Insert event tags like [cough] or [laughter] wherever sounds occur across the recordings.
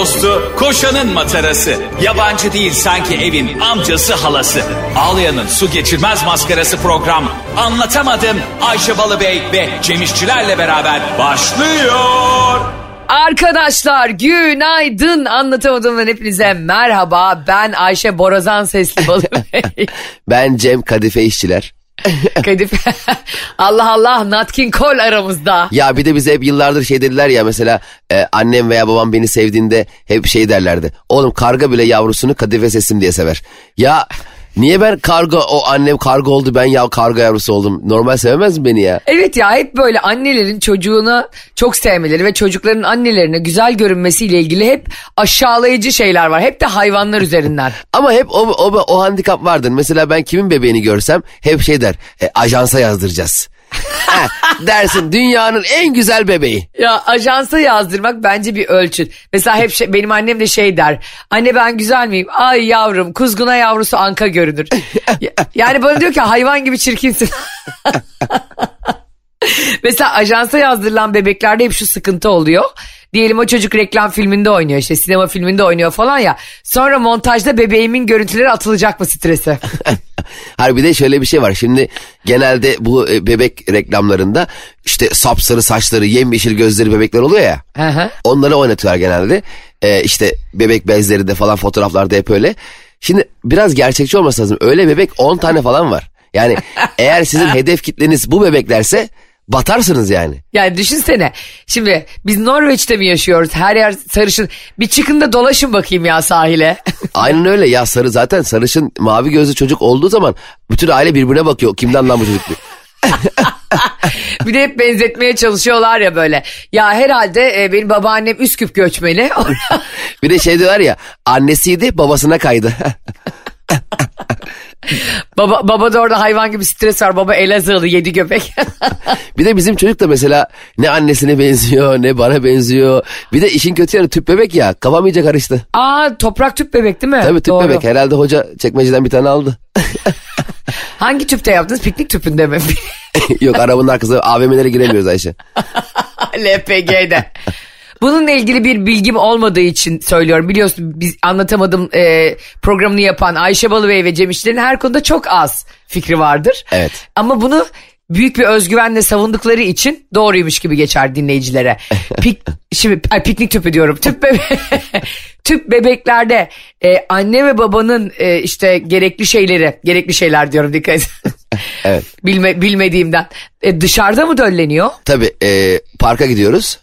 dostu, koşanın matarası. Yabancı değil sanki evin amcası halası. Ağlayan'ın su geçirmez maskarası program. Anlatamadım Ayşe Balıbey ve Cemişçilerle beraber başlıyor. Arkadaşlar günaydın anlatamadığımdan hepinize merhaba. Ben Ayşe Borazan Sesli Balıbey. [laughs] Ben Cem Kadife İşçiler. [laughs] Kadife. [laughs] Allah Allah Natkin Kol aramızda. Ya bir de bize hep yıllardır şey dediler ya mesela e, annem veya babam beni sevdiğinde hep şey derlerdi. Oğlum karga bile yavrusunu kadife sesim diye sever. Ya niye ben karga o annem karga oldu ben ya karga yavrusu oldum. Normal sevemez mi beni ya? Evet ya hep böyle annelerin çocuğunu çok sevmeleri ve çocukların annelerine güzel görünmesiyle ilgili hep aşağılayıcı şeyler var. Hep de hayvanlar üzerinden. [laughs] Ama hep o, o, o handikap vardır. Mesela ben kimin bebeğini görsem hep şey der. E, ajansa yazdıracağız. Ha, dersin dünyanın en güzel bebeği. Ya ajansa yazdırmak bence bir ölçüt. Mesela hep şey, benim annem de şey der. Anne ben güzel miyim? Ay yavrum kuzguna yavrusu anka görünür. Ya- [laughs] yani bana diyor ki hayvan gibi çirkinsin. [laughs] Mesela ajansa yazdırılan bebeklerde hep şu sıkıntı oluyor. Diyelim o çocuk reklam filminde oynuyor işte sinema filminde oynuyor falan ya. Sonra montajda bebeğimin görüntüleri atılacak mı stresi? Hayır bir de şöyle bir şey var. Şimdi genelde bu e, bebek reklamlarında işte sapsarı saçları, yemyeşil gözleri bebekler oluyor ya. Hı. Onları oynatıyorlar genelde. Ee, işte bebek bezleri de falan fotoğraflarda hep öyle. Şimdi biraz gerçekçi olması lazım. Öyle bebek 10 tane falan var. Yani [laughs] eğer sizin hedef kitleniz bu bebeklerse batarsınız yani. Yani düşünsene şimdi biz Norveç'te mi yaşıyoruz her yer sarışın bir çıkın da dolaşın bakayım ya sahile. [laughs] Aynen öyle ya sarı zaten sarışın mavi gözlü çocuk olduğu zaman bütün aile birbirine bakıyor. Kimden lan bu çocuk diye. [laughs] bir de hep benzetmeye çalışıyorlar ya böyle. Ya herhalde e, benim babaannem Üsküp göçmeni. [laughs] Bir de şey diyorlar ya annesiydi babasına kaydı. [laughs] baba, baba da orada hayvan gibi stres var. Baba Elazığlı yedi göbek. [laughs] Bir de bizim çocuk da mesela ne annesine benziyor ne bana benziyor. Bir de işin kötü yanı tüp bebek ya kafam iyice karıştı. Aa toprak tüp bebek değil mi? Tabii tüp Doğru. bebek herhalde hoca çekmeceden bir tane aldı. [laughs] Hangi tüpte yaptınız? Piknik tüpünde mi? Yok arabanın arkasında AVM'lere giremiyoruz Ayşe. LPG'de. Bununla ilgili bir bilgim olmadığı için söylüyorum. Biliyorsun biz anlatamadım e, programını yapan Ayşe Balıbey ve Cem İşler'in her konuda çok az fikri vardır. Evet. Ama bunu büyük bir özgüvenle savundukları için doğruymuş gibi geçer dinleyicilere. [laughs] Pik, şimdi ay, piknik tüpü diyorum. Tüp, bebe [laughs] tüp bebeklerde e, anne ve babanın e, işte gerekli şeyleri, gerekli şeyler diyorum dikkat et. [laughs] Evet. Bilme, bilmediğimden. E, dışarıda mı dölleniyor? Tabii e, parka gidiyoruz.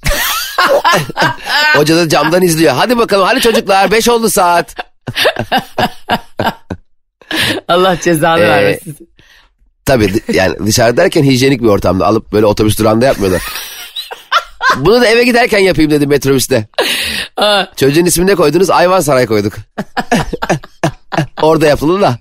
Hoca da camdan izliyor. Hadi bakalım hadi çocuklar 5 oldu saat. Allah cezanı Ee, vermesin. Tabii yani dışarı derken hijyenik bir ortamda alıp böyle otobüs durağında yapmıyorlar. Bunu da eve giderken yapayım dedim metrobüste. Çocuğun ismini ne koydunuz? Ayvansaray koyduk. [laughs] Orada yapıldı da.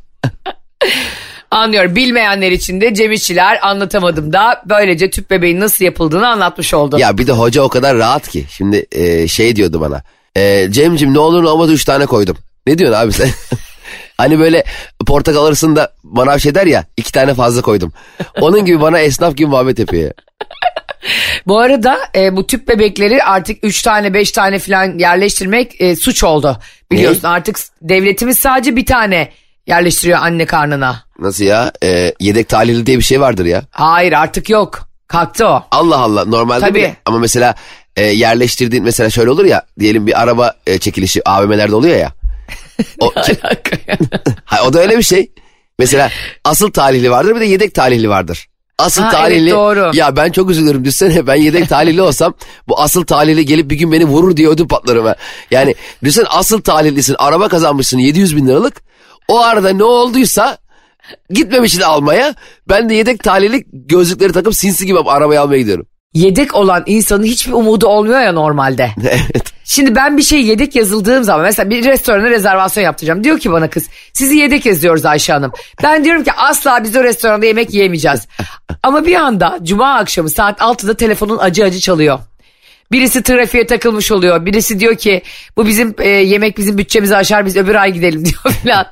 Anlıyorum. Bilmeyenler için de Cem İşçiler anlatamadım da böylece tüp bebeğin nasıl yapıldığını anlatmış oldu. Ya bir de hoca o kadar rahat ki. Şimdi e, şey diyordu bana. E, Cemcim ne olur ne olmaz üç tane koydum. Ne diyorsun abi sen? [laughs] hani böyle portakal alırsın da bana bir şey der ya iki tane fazla koydum. Onun gibi bana esnaf gibi muhabbet yapıyor ya. Bu arada e, bu tüp bebekleri artık 3 tane 5 tane falan yerleştirmek e, suç oldu. Biliyorsun artık devletimiz sadece bir tane yerleştiriyor anne karnına. Nasıl ya? E, yedek tahlili diye bir şey vardır ya. Hayır artık yok. Kalktı o. Allah Allah normalde Tabii. bile. Ama mesela e, yerleştirdiğin mesela şöyle olur ya. Diyelim bir araba e, çekilişi AVM'lerde oluyor ya. [laughs] O, [laughs] Ha, o da öyle bir şey. Mesela asıl talihli vardır bir de yedek talihli vardır. Asıl Ha, talihli. evet, doğru. Ya ben çok üzülürüm düşünsene ben yedek talihli olsam bu asıl talihli gelip bir gün beni vurur diye ödüm patlarım. ha. Yani düşünsene asıl talihlisin araba kazanmışsın 700 bin liralık. O arada ne olduysa gitmemişsin almaya. Ben de yedek talihli gözlükleri takıp sinsi gibi arabayı almaya gidiyorum. Yedek olan insanın hiçbir umudu olmuyor ya normalde. [laughs] evet. Şimdi ben bir şey yedek yazıldığım zaman mesela bir restorana rezervasyon yaptıracağım. Diyor ki bana kız sizi yedek yazıyoruz Ayşe Hanım. Ben diyorum ki asla biz o restoranda yemek yiyemeyeceğiz. Ama bir anda cuma akşamı saat 6'da telefonun acı acı çalıyor. Birisi trafiğe takılmış oluyor. Birisi diyor ki bu bizim e, yemek bizim bütçemizi aşar biz öbür ay gidelim [laughs] diyor falan.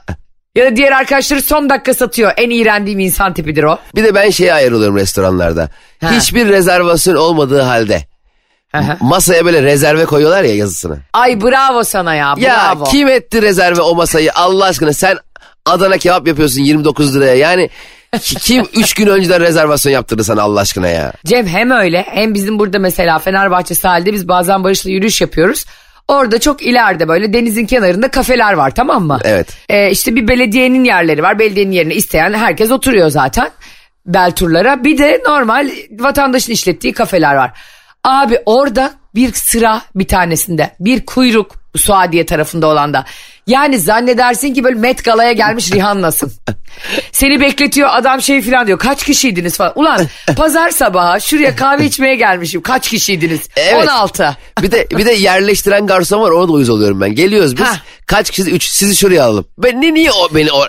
Ya da diğer arkadaşları son dakika satıyor. En iğrendiğim insan tipidir o. Bir de ben şeye ayrılıyorum restoranlarda. Ha. Hiçbir rezervasyon olmadığı halde. Aha. masaya böyle rezerve koyuyorlar ya yazısını. Ay bravo sana ya Ya bravo. kim etti rezerve o masayı Allah aşkına sen Adana kebap yapıyorsun 29 liraya yani ki- kim [laughs] 3 gün önceden rezervasyon yaptırdı sana Allah aşkına ya. Cem hem öyle hem bizim burada mesela Fenerbahçe sahilde biz bazen Barış'la yürüyüş yapıyoruz. Orada çok ileride böyle denizin kenarında kafeler var tamam mı? Evet. Ee, işte bir belediyenin yerleri var. Belediyenin yerine isteyen herkes oturuyor zaten. Bel turlara. Bir de normal vatandaşın işlettiği kafeler var. Abi orada bir sıra bir tanesinde bir kuyruk Suadiye tarafında olan da. Yani zannedersin ki böyle Met Gala'ya gelmiş Rihanna'sın. Seni bekletiyor adam şey falan diyor. Kaç kişiydiniz falan. Ulan pazar sabahı şuraya kahve içmeye gelmişim. Kaç kişiydiniz? Evet. 16. Bir de bir de yerleştiren garson var ona da uyuz oluyorum ben. Geliyoruz biz Ha. kaç kişi 3 sizi şuraya alalım. Ben ne niye o beni o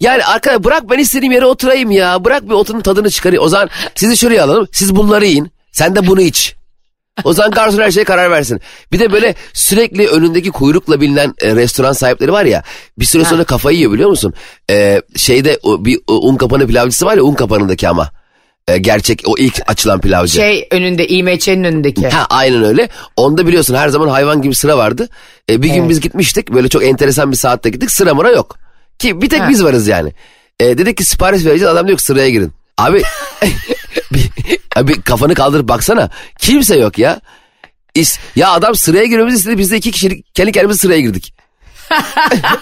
yani arkadaş bırak ben istediğim yere oturayım ya. Bırak bir oturun tadını çıkarayım. O zaman sizi şuraya alalım. Siz bunları yiyin. Sen de bunu iç. O zaman garson her şeye karar versin. Bir de böyle sürekli önündeki kuyrukla bilinen e, restoran sahipleri var ya. Bir süre sonra kafayı yiyor biliyor musun? E, şeyde o, bir o, un kapanı pilavcısı var ya un kapanındaki ama. E, gerçek o ilk açılan pilavcı. Şey önünde İMÇ'nin önündeki. Ha aynen öyle. Onda biliyorsun her zaman hayvan gibi sıra vardı. E, bir gün Evet. biz gitmiştik. Böyle çok enteresan bir saatte gittik. Sıra mıra yok. Ki bir tek Ha. biz varız yani. E, dedik ki sipariş vereceğiz. Adam diyor ki sıraya girin. Abi [laughs] bir, abi kafanı kaldırıp baksana. Kimse yok ya. İs- ya adam sıraya girmemizi istedi. Biz de iki kişilik kendi kendimize sıraya girdik. [laughs]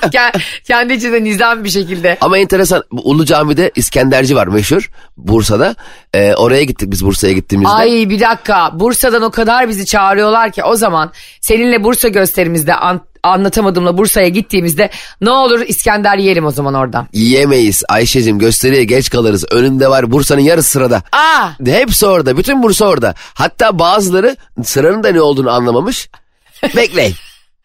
Ke- Kendi içinde nizam bir şekilde. Ama enteresan Ulu Cami'de İskenderci var meşhur Bursa'da. E, oraya gittik biz Bursa'ya gittiğimizde. Ay bir dakika Bursa'dan o kadar bizi çağırıyorlar ki o zaman seninle Bursa gösterimizde an- anlatamadığımla Bursa'ya gittiğimizde ne olur İskender yiyelim o zaman oradan. Yiyemeyiz Ayşe'cim gösteriye geç kalırız. Önünde var Bursa'nın yarısı sırada. Aa Hepsi orada. Bütün Bursa orada. Hatta bazıları sıranın da ne olduğunu anlamamış. Bekleyin.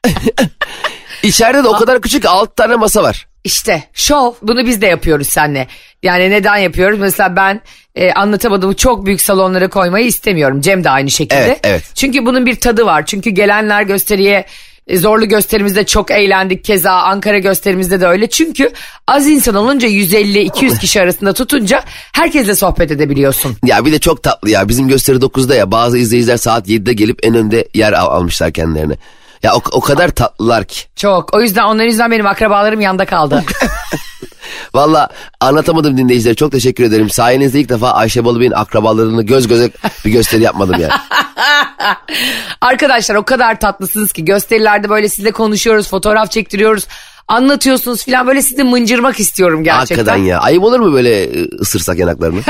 [laughs] İçeride de o kadar küçük 6 tane masa var. işte şov bunu biz de yapıyoruz seninle. Yani neden yapıyoruz? Mesela ben e, anlatamadığımı çok büyük salonlara koymayı istemiyorum. Cem de aynı şekilde. Evet, evet. Çünkü bunun bir tadı var. Çünkü gelenler gösteriye zorlu gösterimizde çok eğlendik. Keza Ankara gösterimizde de öyle. Çünkü az insan olunca 150-200 kişi arasında tutunca herkesle sohbet edebiliyorsun. Ya bir de çok tatlı ya. Bizim gösteri 9'da ya. Bazı izleyiciler saat 7'de gelip en önde yer al- almışlar kendilerine. Ya o, o kadar tatlılar ki. Çok. O yüzden onların yüzünden benim akrabalarım yanda kaldı. [laughs] Valla anlatamadım dinleyicilere. Çok teşekkür ederim. Sayenizde ilk defa Ayşe Balıbey'in akrabalarını göz göze bir gösteri yapmadım yani. [laughs] [laughs] Arkadaşlar o kadar tatlısınız ki gösterilerde böyle sizle konuşuyoruz, fotoğraf çektiriyoruz. Anlatıyorsunuz falan böyle sizi mıncırmak istiyorum gerçekten. Hakikaten ya. Ayıp olur mu böyle e, ısırsak yanaklarını?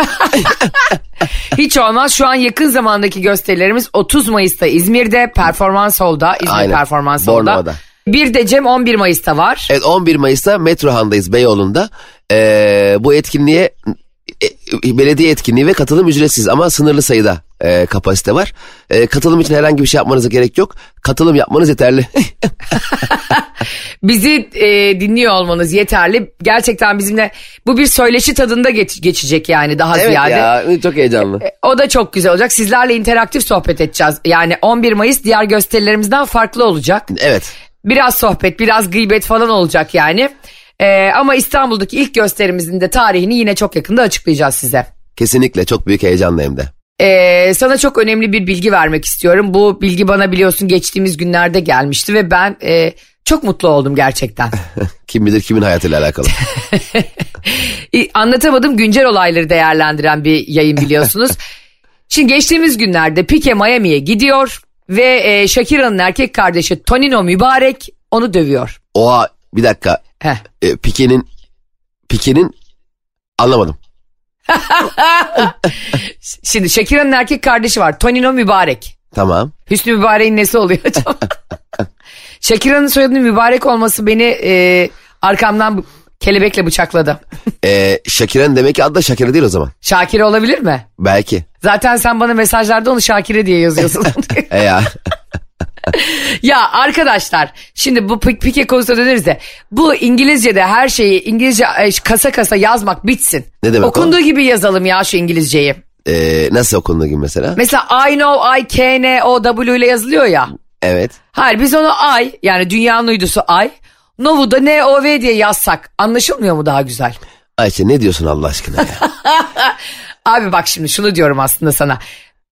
[laughs] Hiç olmaz. Şu an yakın zamandaki gösterilerimiz 30 Mayıs'ta İzmir'de, Performans Hall'da, İzmir Aynen. Performans Hall'da. Bornova'da. Bir de Cem 11 Mayıs'ta var. Evet 11 Mayıs'ta Metrohan'dayız Beyoğlu'nda. Ee, bu etkinliğe belediye etkinliği ve katılım ücretsiz ama sınırlı sayıda e, kapasite var. E, katılım için herhangi bir şey yapmanıza gerek yok. Katılım yapmanız yeterli. [laughs] Bizi e, dinliyor olmanız yeterli. Gerçekten bizimle bu bir söyleşi tadında geç- geçecek yani daha evet ziyade. ya çok heyecanlı. O da çok güzel olacak. Sizlerle interaktif sohbet edeceğiz. Yani 11 Mayıs diğer gösterilerimizden farklı olacak. Evet. Biraz sohbet, biraz gıybet falan olacak yani. Ee, ama İstanbul'daki ilk gösterimizin de tarihini yine çok yakında açıklayacağız size. Kesinlikle çok büyük heyecanlı hem de. Ee, sana çok önemli bir bilgi vermek istiyorum. Bu bilgi bana biliyorsun geçtiğimiz günlerde gelmişti ve ben e, çok mutlu oldum gerçekten. [laughs] Kim bilir kimin hayatıyla alakalı. [laughs] [laughs] Anlatamadım güncel olayları değerlendiren bir yayın biliyorsunuz. Şimdi geçtiğimiz günlerde Pike Miami'ye gidiyor ve e, Shakira'nın erkek kardeşi Tonino Mübarek onu dövüyor. Oha bir dakika. Heh. E, Pike'nin Pike'nin anlamadım. [laughs] Şimdi Shakira'nın erkek kardeşi var Tonino Mübarek. Tamam. Hüsnü Mübarek'in nesi oluyor acaba? [laughs] Shakira'nın soyadının mübarek olması beni e, arkamdan kelebekle bıçakladı. E, Şakire'nin demek ki adı da Şakire değil o zaman. Şakire olabilir mi? Belki. Zaten sen bana mesajlarda onu Şakire diye yazıyorsun. E [laughs] ya. [laughs] ya arkadaşlar şimdi bu Pi- Pike konusuna döneriz de bu İngilizce'de her şeyi İngilizce e, kasa kasa yazmak bitsin. Ne demek o? Okunduğu gibi yazalım ya şu İngilizceyi. E, nasıl okunduğu gibi mesela? Mesela I know I K N O W ile yazılıyor ya. Evet. Hayır biz onu ay yani dünyanın uydusu ay. Novu'da N O V diye yazsak anlaşılmıyor mu daha güzel? Ayşe ne diyorsun Allah aşkına ya? [laughs] Abi bak şimdi şunu diyorum aslında sana.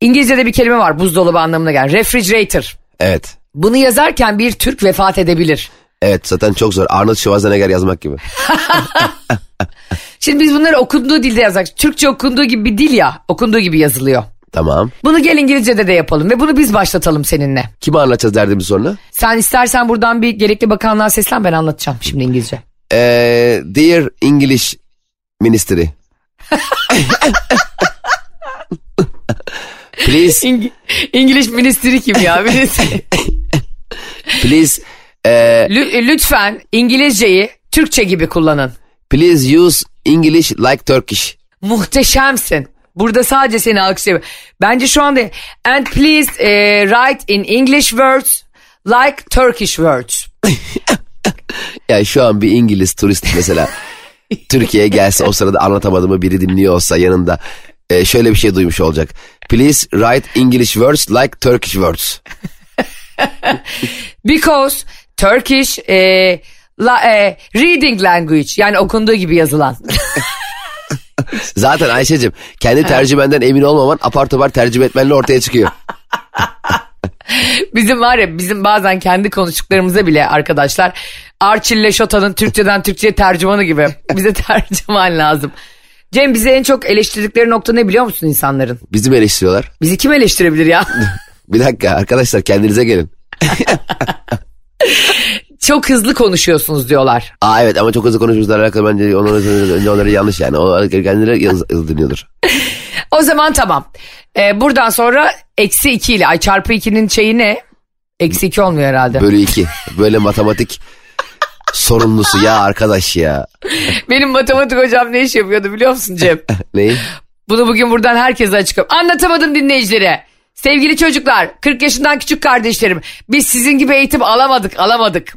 İngilizce'de bir kelime var buzdolabı anlamına gelen. Refrigerator. Evet. Bunu yazarken bir Türk vefat edebilir. Evet zaten çok zor. Arnold Schwarzenegger yazmak gibi. [laughs] Şimdi biz bunları okunduğu dilde yazsak. Türkçe okunduğu gibi bir dil ya. Okunduğu gibi yazılıyor. Tamam. Bunu gel İngilizce'de de yapalım ve bunu biz başlatalım seninle. Kime anlatacağız derdimiz sonra? Sen istersen buradan bir gerekli bakanlığa seslen ben anlatacağım şimdi İngilizce. Ee, dear English Ministry. [laughs] please, İng İngiliz ministri kim ya? Ministri. [laughs] please, e, Lü- lütfen İngilizceyi Türkçe gibi kullanın. please use English like Turkish. Muhteşemsin. Burada sadece seni alkışlıyorum. Bence şu anda and please eh, write in English words like Turkish words. [laughs] Yani şu an bir İngiliz turist mesela Türkiye'ye gelse o sırada anlatamadığımı biri dinliyor olsa yanında e, şöyle bir şey duymuş olacak. Please write English words like Turkish words. [laughs] Because Turkish eh, la- eh, reading language yani okunduğu gibi yazılan. [laughs] Zaten Ayşe'cim kendi tercümenden emin olmaman apar topar tercüme etmenle ortaya çıkıyor. [laughs] bizim var ya bizim bazen kendi konuştuklarımıza bile arkadaşlar Arçille Şota'nın Türkçeden Türkçe'ye tercümanı gibi bize tercüman lazım. Cem bize en çok eleştirdikleri nokta ne biliyor musun insanların? Bizi mi eleştiriyorlar? Bizi kim eleştirebilir ya? [laughs] Bir dakika arkadaşlar kendinize gelin. [laughs] çok hızlı konuşuyorsunuz diyorlar. Aa evet ama çok hızlı konuşmuşlar alakalı bence onları, onları yanlış yani. O kendileri dinliyordur. [laughs] O zaman tamam. Ee, buradan sonra eksi 2 ile ay çarpı 2'nin şeyi ne? Eksi 2 olmuyor herhalde. Bölü iki. Böyle matematik sorumlusu ya arkadaş ya. Benim matematik hocam ne iş yapıyordu biliyor musun Cem? [laughs] Neyi? Bunu bugün buradan herkese açıklıyorum. Anlatamadım dinleyicilere. Sevgili çocuklar, 40 yaşından küçük kardeşlerim. Biz sizin gibi eğitim alamadık, alamadık.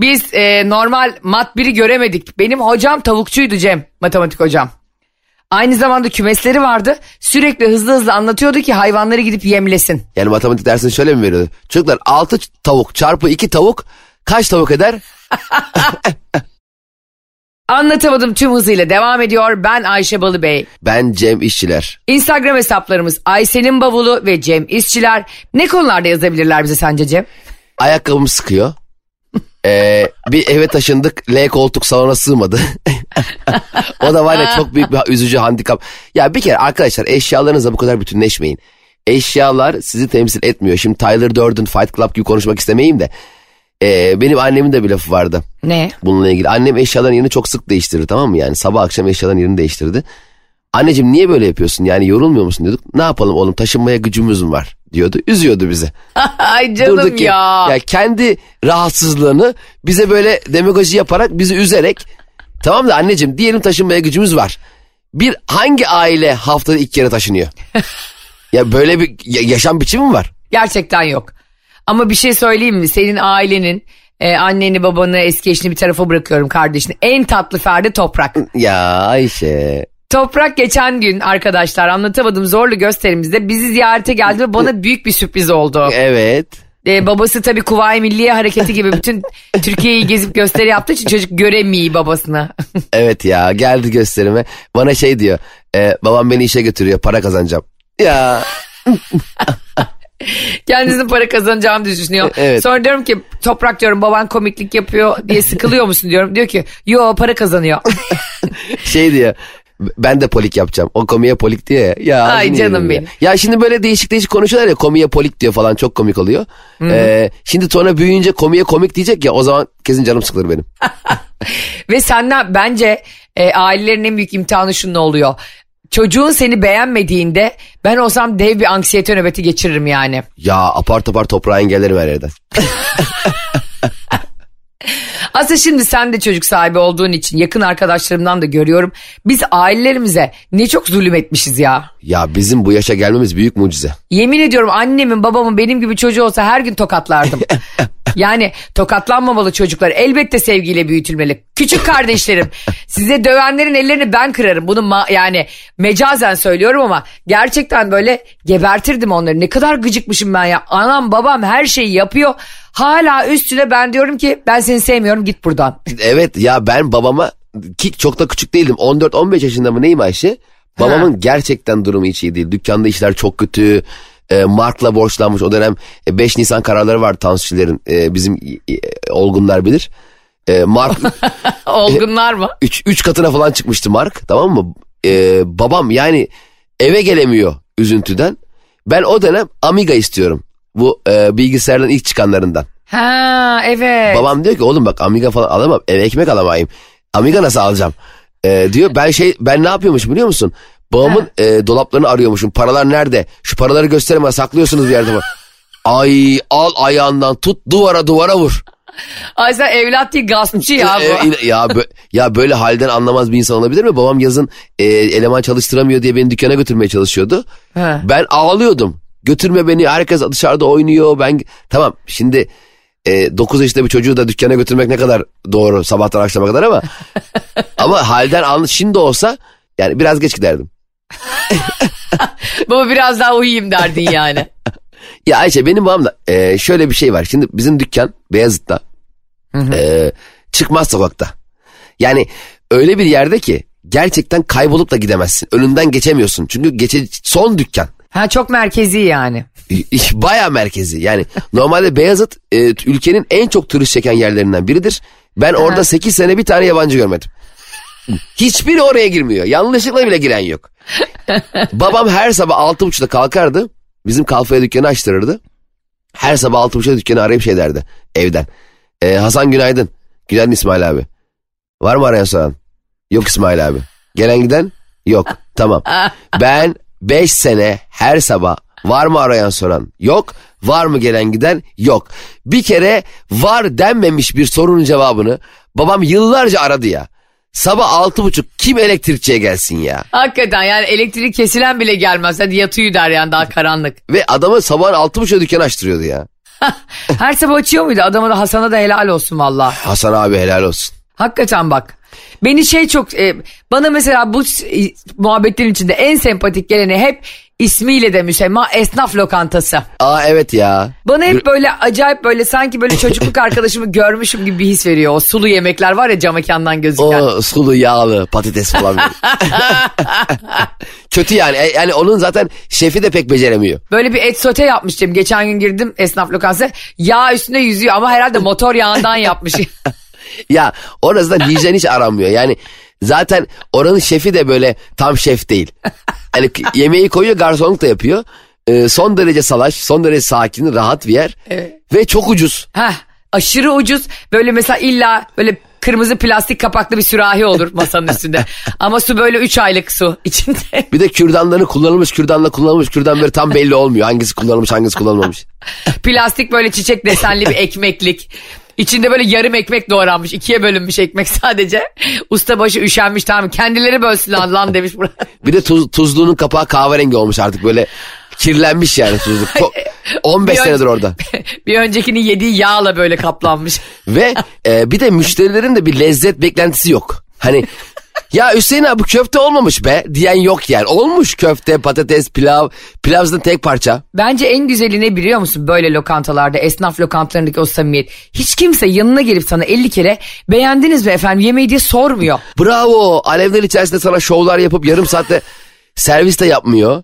Biz e, normal mat biri göremedik. Benim hocam tavukçuydu Cem, matematik hocam. Aynı zamanda kümesleri vardı. Sürekli hızlı hızlı anlatıyordu ki hayvanları gidip yemlesin. Yani matematik dersini şöyle mi veriyordu? Çocuklar 6 tavuk çarpı 2 tavuk kaç tavuk eder? [laughs] Anlatamadım tüm hızıyla devam ediyor. Ben Ayşe Balıbey. Ben Cem İşçiler. Instagram hesaplarımız Ayşe'nin bavulu ve Cem İşçiler. Ne konularda yazabilirler bize sence Cem? Ayakkabım sıkıyor. [laughs] Ee, bir eve taşındık L koltuk salona sığmadı. [laughs] o da var ya çok büyük bir üzücü handikap. Ya bir kere arkadaşlar eşyalarınızla bu kadar bütünleşmeyin. Eşyalar sizi temsil etmiyor. Şimdi Tyler Durden Fight Club gibi konuşmak istemeyeyim de. Ee, benim annemin de bir lafı vardı Ne? bununla ilgili. Annem eşyaların yerini çok sık değiştirirdi tamam mı? Yani sabah akşam eşyaların yerini değiştirdi. Anneciğim niye böyle yapıyorsun? Yani yorulmuyor musun diyorduk. Ne yapalım oğlum taşınmaya gücümüz mü var diyordu. Üzüyordu bizi. [laughs] Ay canım Durduk ki- ya. ya kendi rahatsızlığını bize böyle demagoji yaparak bizi üzerek tamam da anneciğim diyelim taşınmaya gücümüz var. Bir hangi aile haftada iki kere taşınıyor? [laughs] ya böyle bir ya- yaşam biçimi mi var? Gerçekten yok. Ama bir şey söyleyeyim mi? Senin ailenin e, anneni babanı eski eşini bir tarafa bırakıyorum kardeşini. En tatlı ferdi toprak. Ya Ayşe. Toprak geçen gün arkadaşlar anlatamadım zorlu gösterimizde bizi ziyarete geldi ve bana büyük bir sürpriz oldu. Evet. Ee, babası tabii Kuvayi Milliye Hareketi gibi bütün [laughs] Türkiye'yi gezip gösteri yaptığı için çocuk göremiyor babasını. [laughs] Evet ya geldi gösterime. Bana şey diyor. e, babam beni işe götürüyor para kazanacağım. Ya [laughs] [laughs] Kendisinin para kazanacağını düşünüyor. Evet. Sonra diyorum ki toprak diyorum baban komiklik yapıyor diye sıkılıyor musun diyorum. Diyor ki yo para kazanıyor. [laughs] şey diyor. Ben de polik yapacağım. O komiye polik diyor ya. ya Ay canım yerim ya. benim. Ya şimdi böyle değişik değişik konuşuyorlar ya komiye polik diyor falan çok komik oluyor. Ee, şimdi sonra büyüyünce komiye komik diyecek ya o zaman kesin canım sıkılır benim. [laughs] Ve senden bence e, ailelerin en büyük imtihanı şunun oluyor. Çocuğun seni beğenmediğinde ben olsam dev bir anksiyete nöbeti geçiririm yani. Ya apar topar toprağı engellerim her yerden. [laughs] Aslında şimdi sen de çocuk sahibi olduğun için yakın arkadaşlarımdan da görüyorum. Biz ailelerimize ne çok zulüm etmişiz ya. Ya bizim bu yaşa gelmemiz büyük mucize. Yemin ediyorum annemin babamın benim gibi çocuğu olsa her gün tokatlardım. [laughs] yani tokatlanmamalı çocuklar elbette sevgiyle büyütülmeli. Küçük kardeşlerim size dövenlerin ellerini ben kırarım. Bunu ma- yani mecazen söylüyorum ama gerçekten böyle gebertirdim onları. Ne kadar gıcıkmışım ben ya. Anam babam her şeyi yapıyor. Hala üstüne ben diyorum ki ben seni sevmiyorum git buradan. Evet ya ben babama ki çok da küçük değildim 14-15 yaşında mı neyim Ayşe? Babamın gerçekten durumu hiç iyi değil. Dükkanda işler çok kötü. E, Mark'la borçlanmış. O dönem e, 5 Nisan kararları var tansiyonların. E, bizim e, olgunlar bilir. E, Mark [laughs] Olgunlar mı? 3 üç katına falan çıkmıştı Mark tamam mı? E, babam yani eve gelemiyor üzüntüden. Ben o dönem Amiga istiyorum. Bu e, bilgisayardan ilk çıkanlarından. Ha evet. Babam diyor ki oğlum bak Amiga falan alamam. Eve ekmek alamayayım. Amiga nasıl alacağım? Ee, diyor ben şey ben ne yapıyormuş biliyor musun? Babamın e, dolaplarını arıyormuşum. Paralar nerede? Şu paraları gösterin bana saklıyorsunuz bir yerde. [laughs] Ay al ayağından tut duvara duvara vur. Ay sen evlat değil gaspçı ya bu. Ee, yine- ya, bö- ya böyle halden anlamaz bir insan olabilir mi? Babam yazın e, eleman çalıştıramıyor diye beni dükkana götürmeye çalışıyordu. He. Ben ağlıyordum. Götürme beni herkes dışarıda oynuyor. Ben tamam şimdi e, 9 yaşında bir çocuğu da dükkana götürmek ne kadar doğru sabahtan akşama kadar ama [laughs] ama halden anlı şimdi olsa yani biraz geç giderdim. [laughs] Baba biraz daha uyuyayım derdin yani. [laughs] Ya Ayşe benim babam da e, şöyle bir şey var. Şimdi bizim dükkan Beyazıt'ta e, çıkmaz sokakta. Yani öyle bir yerde ki gerçekten kaybolup da gidemezsin. Önünden geçemiyorsun. Çünkü geçe son dükkan. Ha çok merkezi yani. Baya merkezi yani normalde Beyazıt e, ülkenin en çok turist çeken yerlerinden biridir. Ben orada 8 sene bir tane yabancı görmedim. Hiçbiri oraya girmiyor. Yanlışlıkla bile giren yok. Babam her sabah altı buçukta kalkardı. Bizim kalfaya dükkanı açtırırdı. Her sabah altı buçukta dükkanı arayıp şey derdi evden. E, Hasan günaydın. Günaydın İsmail abi. Var mı arayan soran? Yok İsmail abi. Gelen giden? Yok. Tamam. Ben 5 sene her sabah var mı arayan soran? Yok. Var mı gelen giden? Yok. Bir kere var denmemiş bir sorunun cevabını babam yıllarca aradı ya. Sabah altı buçuk kim elektrikçiye gelsin ya? Hakikaten yani elektrik kesilen bile gelmez. Hadi yat uyu der yani daha karanlık. Ve adamı sabahın altı buçuk dükkan açtırıyordu ya. [laughs] Her sabah açıyor muydu? Adama da Hasan'a da helal olsun valla. Hasan abi helal olsun. Hakikaten bak. Beni şey çok e, bana mesela bu e, muhabbetlerin içinde en sempatik geleni hep ismiyle de müsemma esnaf lokantası. Aa evet ya. Bana hep böyle acayip böyle sanki böyle [laughs] çocukluk arkadaşımı görmüşüm gibi bir his veriyor. O sulu yemekler var ya cam mekandan gözüken. O sulu yağlı patates falan. [laughs] Kötü yani. E, Yani onun zaten şefi de pek beceremiyor. Böyle bir et sote yapmıştım. Geçen gün girdim esnaf lokantasına. Yağ üstünde yüzüyor ama herhalde motor yağından yapmış. [laughs] Ya orası da hijyen hiç aranmıyor. Yani zaten oranın şefi de böyle tam şef değil. [laughs] Hani yemeği koyuyor garsonluk da yapıyor. Ee, son derece salaş, son derece sakin, rahat bir yer. Ve çok ucuz. Heh, aşırı ucuz. Böyle mesela illa böyle kırmızı plastik kapaklı bir sürahi olur [laughs] masanın üstünde. Ama su böyle 3 aylık su içinde. Bir de kürdanları kullanılmış, kürdanla kullanılmış, kürdan böyle tam belli olmuyor. Hangisi kullanılmış, hangisi kullanılmamış. Plastik böyle çiçek desenli bir [laughs] ekmeklik. İçinde böyle yarım ekmek doğranmış. ikiye bölünmüş ekmek [laughs] sadece. Ustabaşı üşenmiş tamam kendileri bölsün lan, lan demiş buraya. [laughs] Bir de tuz, tuzluğunun kapağı kahverengi olmuş artık böyle kirlenmiş yani tuzluk. Ko- 15 Bir senedir orada. [laughs] bir öncekini yediği yağla böyle kaplanmış. Ve e, bir de müşterilerin de bir lezzet beklentisi yok. Hani ya Hüseyin abi bu köfte olmamış be diyen yok yani. Olmuş köfte, patates, pilav. Pilav zaten tek parça. Bence en güzeli ne biliyor musun böyle lokantalarda esnaf lokantalarındaki o samimiyet. Hiç kimse yanına gelip sana 50 kere beğendiniz mi efendim yemeği diye sormuyor. Bravo. Alevler içerisinde sana şovlar yapıp yarım saatte [laughs] servis de yapmıyor.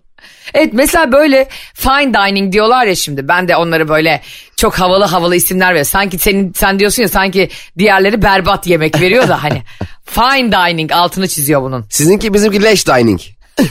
Evet mesela böyle fine dining diyorlar ya şimdi ben de onları böyle çok havalı havalı isimler veriyorum. Sanki senin sen diyorsun ya sanki diğerleri berbat yemek veriyor da hani [laughs] fine dining altını çiziyor bunun. Sizinki bizimki leş dining. [laughs]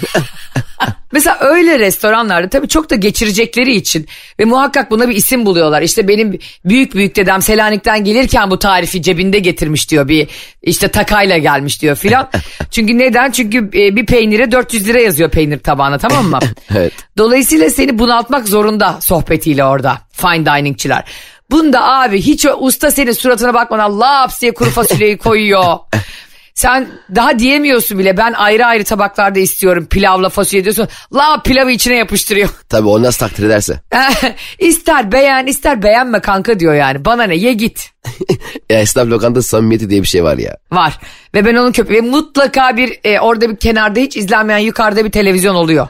Mesela öyle restoranlarda tabii çok da geçirecekleri için ve muhakkak buna bir isim buluyorlar. İşte benim büyük büyük dedem Selanik'ten gelirken bu tarifi cebinde getirmiş diyor. Bir işte takayla gelmiş diyor filan. [laughs] Çünkü neden? Çünkü e, bir peynire 400 lira yazıyor peynir tabağına tamam mı? [laughs] Evet. Dolayısıyla seni bunaltmak zorunda sohbetiyle orada fine diningçiler. Bunda abi hiç o usta senin suratına bakmadan laps diye kuru fasulyeyi koyuyor. [laughs] Sen daha diyemiyorsun bile ben ayrı ayrı tabaklarda istiyorum pilavla fasulye diyorsun. La pilavı içine yapıştırıyor. [laughs] Tabii o nasıl takdir ederse. [laughs] ister beğen ister beğenme kanka diyor yani. Bana ne ye git. [laughs] Ya esnaf lokantası samimiyeti diye bir şey var ya. Var. Ve ben onun köpeği mutlaka bir e, orada bir kenarda hiç izlenmeyen yukarıda bir televizyon oluyor.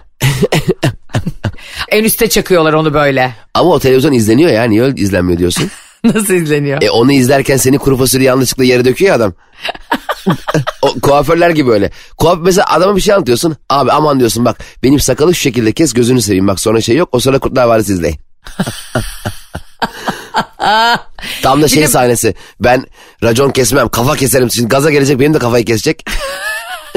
en üste çakıyorlar onu böyle. Ama o televizyon izleniyor ya niye öyle izlenmiyor diyorsun? Nasıl izleniyor? E onu izlerken seni kuru fasulye yanlışlıkla yere döküyor ya adam. O kuaförler gibi öyle. Kuaf mesela adama bir şey anlatıyorsun. Abi aman diyorsun bak benim sakalı şu şekilde kes gözünü seveyim. Bak sonra şey yok o sonra Kurtlar Vadisi izleyin. [laughs] Tam da şey sahnesi. Ben racon kesmem kafa keserim. Şimdi gaza gelecek benim de kafayı kesecek.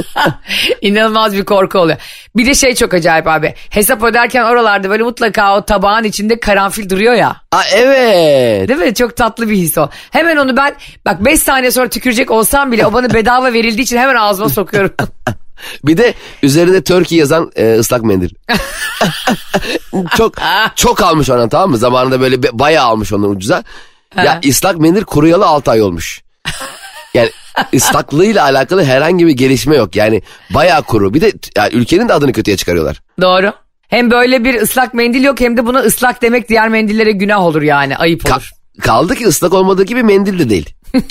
[laughs] İnanılmaz bir korku oluyor. Bir de şey çok acayip abi. Hesap öderken oralarda böyle mutlaka o tabağın içinde karanfil duruyor ya. Aa evet. Değil mi? Çok tatlı bir his o. Hemen onu ben bak 5 saniye sonra tükürecek olsam bile o bana bedava verildiği için hemen ağzıma sokuyorum. [laughs] Bir de üzerinde Turkey yazan e, ıslak mendil. [laughs] çok çok almış ona tamam mı? Zamanında böyle bayağı almış onu ucuza. Ya ıslak mendil kuruyalı 6 ay olmuş. Yani ıslaklığıyla alakalı herhangi bir gelişme yok. Yani bayağı kuru. Bir de yani ülkenin de adını kötüye çıkarıyorlar. Doğru. Hem böyle bir ıslak mendil yok hem de buna ıslak demek diğer mendillere günah olur yani ayıp Ka- olur. kaldı ki ıslak olmadığı gibi mendil de değil. [laughs]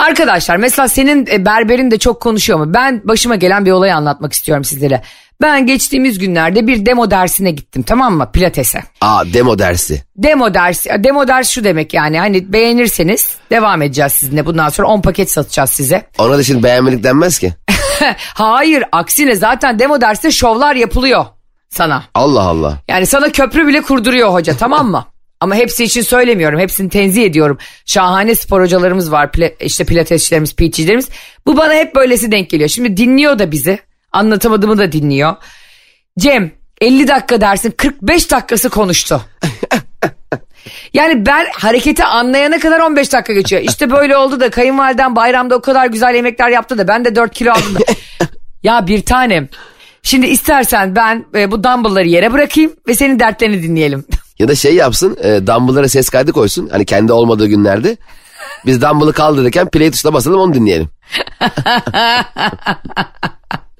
Arkadaşlar mesela senin e, berberin de çok konuşuyor mu? Ben başıma gelen bir olayı anlatmak istiyorum sizlere. Ben geçtiğimiz günlerde bir demo dersine gittim tamam mı? Pilates'e. Aa demo dersi. Demo dersi, demo ders şu demek yani hani beğenirseniz devam edeceğiz sizinle. Bundan sonra 10 paket satacağız size. [laughs] Ona da şimdi beğenmelik denmez ki. Hayır aksine zaten demo derste şovlar yapılıyor sana. Allah Allah. Yani sana köprü bile kurduruyor hoca tamam mı? Ama hepsi için söylemiyorum. Hepsini tenzih ediyorum. Şahane spor hocalarımız var. Pla- işte pilatesçilerimiz, PT'cilerimiz. Bu bana hep böylesi denk geliyor. Şimdi dinliyor da bizi. Anlatamadığımı da dinliyor. Cem 50 dakika dersin 45 dakikası konuştu. [laughs] Yani ben hareketi anlayana kadar 15 dakika geçiyor. İşte böyle oldu da kayınvaliden bayramda o kadar güzel yemekler yaptı da ben de 4 kilo aldım da. [laughs] ya bir tanem. Şimdi istersen ben e, bu dumbbellları yere bırakayım ve senin dertlerini dinleyelim. [laughs] Ya da şey yapsın e, dumbbell'lara ses kaydı koysun. Hani kendi olmadığı günlerde. Biz dumbbell'ı kaldırırken play tuşuna basalım onu dinleyelim. [laughs]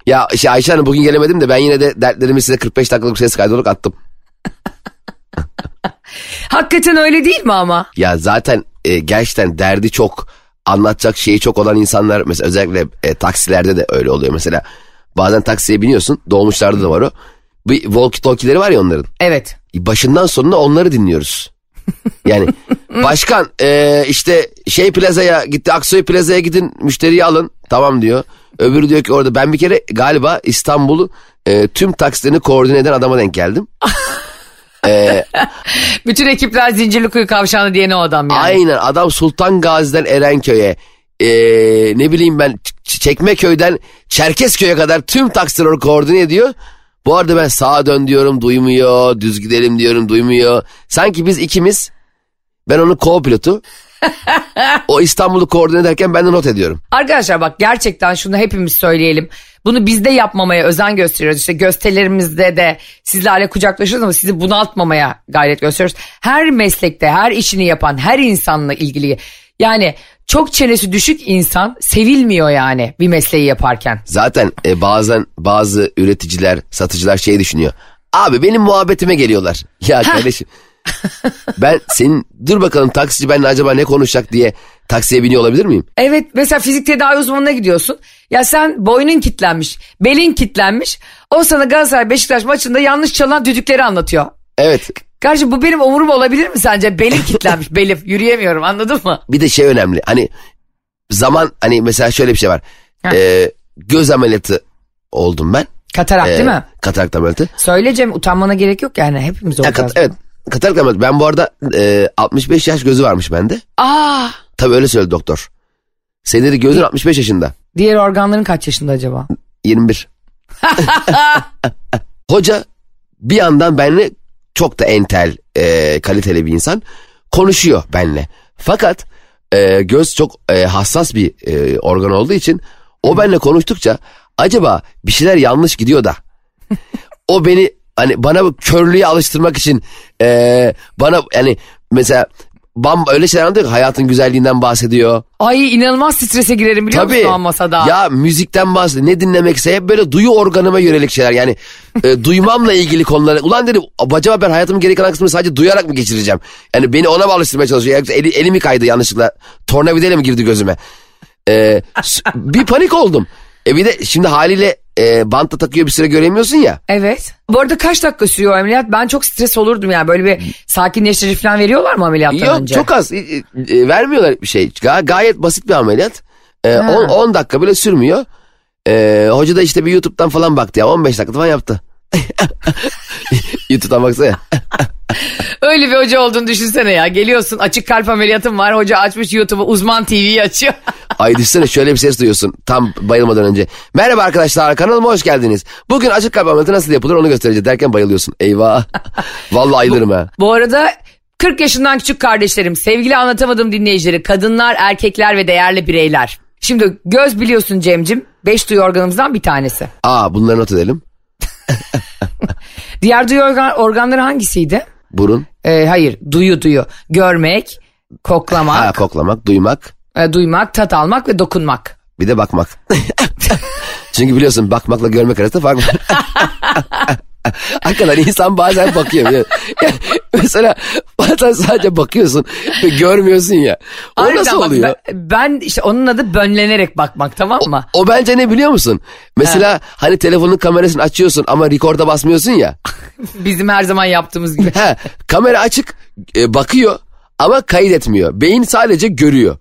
ya şey Ayşe Hanım bugün gelemedim de ben yine de dertlerimi size 45 dakikalık ses kaydı olarak attım. [laughs] Hakikaten öyle değil mi ama? Ya zaten e, gerçekten derdi çok anlatacak şeyi çok olan insanlar mesela özellikle e, taksilerde de öyle oluyor mesela. Bazen taksiye biniyorsun dolmuşlarda da var o. Bir walkie talkie'leri var ya onların. Evet. başından sonuna onları dinliyoruz. Yani [laughs] başkan e, işte şey plazaya gitti Aksoy plazaya gidin müşteriyi alın tamam diyor. Öbürü diyor ki orada ben bir kere galiba İstanbul'u e, tüm taksilerini koordine eden adama denk geldim. [laughs] Bütün ekipler Zincirlikuyu kavşağını diyen o adam yani. Aynen adam Sultan Gazi'den Erenköy'e e, ne bileyim ben Çekmeköy'den Çerkezköy'e kadar tüm taksileri koordine ediyor. Bu arada ben sağa dön diyorum duymuyor, düz gidelim diyorum duymuyor. Sanki biz ikimiz ben onun co-pilotu. [laughs] o İstanbul'u koordine ederken ben de not ediyorum. Arkadaşlar bak gerçekten şunu hepimiz söyleyelim. Bunu biz de yapmamaya özen gösteriyoruz. İşte gösterilerimizde de sizlerle kucaklaşıyoruz ama sizi bunaltmamaya gayret gösteriyoruz. Her meslekte, her işini yapan, her insanla ilgili yani çok çenesi düşük insan sevilmiyor yani bir mesleği yaparken. Zaten e, bazen bazı üreticiler, satıcılar şey düşünüyor. Abi benim muhabbetime geliyorlar. [laughs] Ya kardeşim ben senin dur bakalım taksici benimle acaba ne konuşacak diye taksiye biniyor olabilir miyim? Evet mesela fizik tedavi uzmanına gidiyorsun. Ya sen boynun kitlenmiş, belin kitlenmiş. O sana Galatasaray Beşiktaş maçında yanlış çalınan düdükleri anlatıyor. Evet Kardeşim bu benim umurum olabilir mi sence? Belim [laughs] kitlenmiş belim yürüyemiyorum anladın mı? bir de şey önemli hani zaman hani mesela şöyle bir şey var. Ha. Ee, göz ameliyatı oldum ben. Katarak Ee, değil mi? Katarak ameliyatı. Söyle Cem utanmana gerek yok yani hepimiz Ya, olacağız. kat- evet katarak ameliyatı. Ben bu arada e, 65 yaş gözü varmış bende. Aa, Tabii öyle söyledi doktor. Senin dedi gözün 65 yaşında. diğer organların kaç yaşında acaba? 21. [laughs] Hoca bir yandan benimle çok da entel, e, kaliteli bir insan konuşuyor benimle. Fakat e, göz çok e, hassas bir e, organ olduğu için o benimle konuştukça acaba bir şeyler yanlış gidiyor da o beni hani bana körlüğe alıştırmak için e, bana yani mesela bam öyle şeyler anlatıyor ki hayatın güzelliğinden bahsediyor. Ay inanılmaz strese girerim biliyor Tabii. musun o masada? Ya müzikten bahsediyor. Ne dinlemekse hep böyle duyu organıma yönelik şeyler. Yani e, duymamla ilgili konular. Ulan dedim acaba ben hayatımın geri kalan kısmını sadece duyarak mı geçireceğim? Yani beni ona mı alıştırmaya çalışıyor? Yoksa eli, eli mi kaydı yanlışlıkla? Tornavidayla mı girdi gözüme? E, bir panik oldum. E bir de şimdi haliyle e, bantla takıyor bir süre göremiyorsun ya. Evet. Bu arada kaç dakika sürüyor ameliyat? Ben çok stres olurdum yani. Böyle bir sakinleştirici falan veriyorlar mı ameliyattan Yok önce? çok az. E, e, vermiyorlar bir şey. Ga- gayet basit bir ameliyat. 10 dakika bile sürmüyor. Ee, hoca da işte bir YouTube'dan falan baktı ya 15 dakika falan yaptı. [laughs] YouTube'dan baksana ya. [laughs] Öyle bir hoca olduğunu düşünsene ya. Geliyorsun açık kalp ameliyatın var. Hoca açmış YouTube'u uzman TV'yi açıyor. [laughs] Ay düşünsene şöyle bir ses duyuyorsun tam bayılmadan önce. Merhaba arkadaşlar kanalıma hoş geldiniz. Bugün açık kalp ameliyatı nasıl yapılır onu göstereceğiz derken bayılıyorsun. Eyvah. [laughs] Vallahi ayılırım ha. Bu arada 40 yaşından küçük kardeşlerim, sevgili anlatamadım dinleyicileri, kadınlar, erkekler ve değerli bireyler. Şimdi göz biliyorsun Cemcim, beş duyu organımızdan bir tanesi. Aa bunları not edelim. Diğer duyu organ, organları hangisiydi? Burun. Ee, hayır, duyu duyu. Görmek, koklamak, Ha, koklamak, duymak. e, duymak, tat almak ve dokunmak. Bir de bakmak. [laughs] Çünkü biliyorsun bakmakla görmek arasında fark var. [laughs] [laughs] Hakikaten insan bazen bakıyor. Yani mesela bazen sadece bakıyorsun ve görmüyorsun ya. O Harbiden nasıl bak, oluyor? Ben, ben işte onun adı bönlenerek bakmak tamam mı? O bence ne biliyor musun? Mesela hani telefonun kamerasını açıyorsun ama rekorda basmıyorsun ya. [laughs] Bizim her zaman yaptığımız gibi. He, kamera açık e, bakıyor ama kaydetmiyor. Beyin sadece görüyor.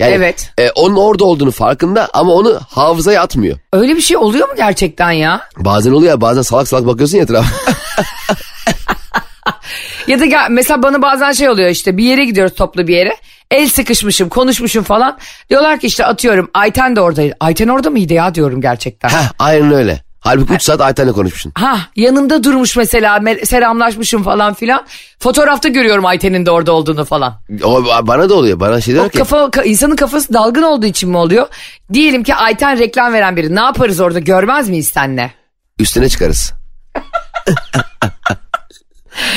Yani Evet. e, onun orada olduğunu farkında ama onu hafızaya atmıyor. Öyle bir şey oluyor mu gerçekten ya? Bazen oluyor ya bazen salak salak bakıyorsun ya etrafa. [laughs] Ya da gel, mesela bana bazen şey oluyor işte bir yere gidiyoruz toplu bir yere. El sıkışmışım, konuşmuşum falan. Diyorlar ki işte atıyorum Ayten de oradaydı. Ayten orada mıydı ya diyorum gerçekten. Heh, aynen öyle. Halbuki 3 saat Ayten'le konuşmuşsun. Ha yanımda durmuş mesela me- selamlaşmışım falan filan. Fotoğrafta görüyorum Ayten'in de orada olduğunu falan. O bana da oluyor. Bana şey diyor ki kafa, ka- insanın kafası dalgın olduğu için mi oluyor? Diyelim ki Ayten reklam veren biri. Ne yaparız orada görmez miyiz senle? üstüne çıkarız.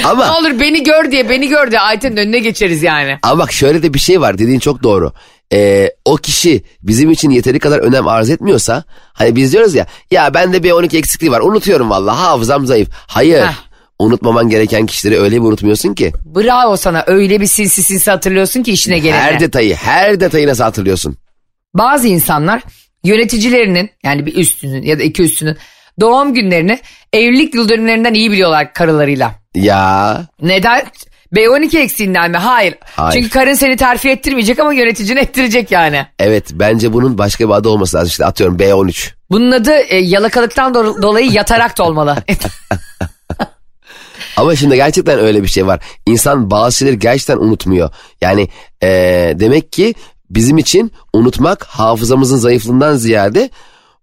Ne ama olur beni gör diye beni gör diye Ayten'in önüne geçeriz yani. ama bak şöyle de bir şey var dediğin çok doğru. Ee, o kişi bizim için yeteri kadar önem arz etmiyorsa hani biz diyoruz ya ya bende bir 12 eksikliği var unutuyorum vallahi hafızam zayıf. Hayır Heh. unutmaman gereken kişileri öyle bir unutmuyorsun ki. Bravo sana öyle bir sinsi sinsi hatırlıyorsun ki işine gelene. Her detayı her detayı nasıl hatırlıyorsun? Bazı insanlar yöneticilerinin yani bir üstünün ya da iki üstünün doğum günlerini evlilik yıl dönümlerinden iyi biliyorlar karılarıyla. Ya Neden? B12 eksiğinden mi? Hayır. Hayır. Çünkü karın seni terfi ettirmeyecek ama yöneticini ettirecek yani. evet bence bunun başka bir adı olması lazım işte atıyorum B13. Bunun adı e, yalakalıktan do- dolayı yatarak da olmalı. [laughs] [laughs] Ama şimdi gerçekten öyle bir şey var. İnsan bazı şeyleri gerçekten unutmuyor. Yani eee, demek ki bizim için unutmak hafızamızın zayıflığından ziyade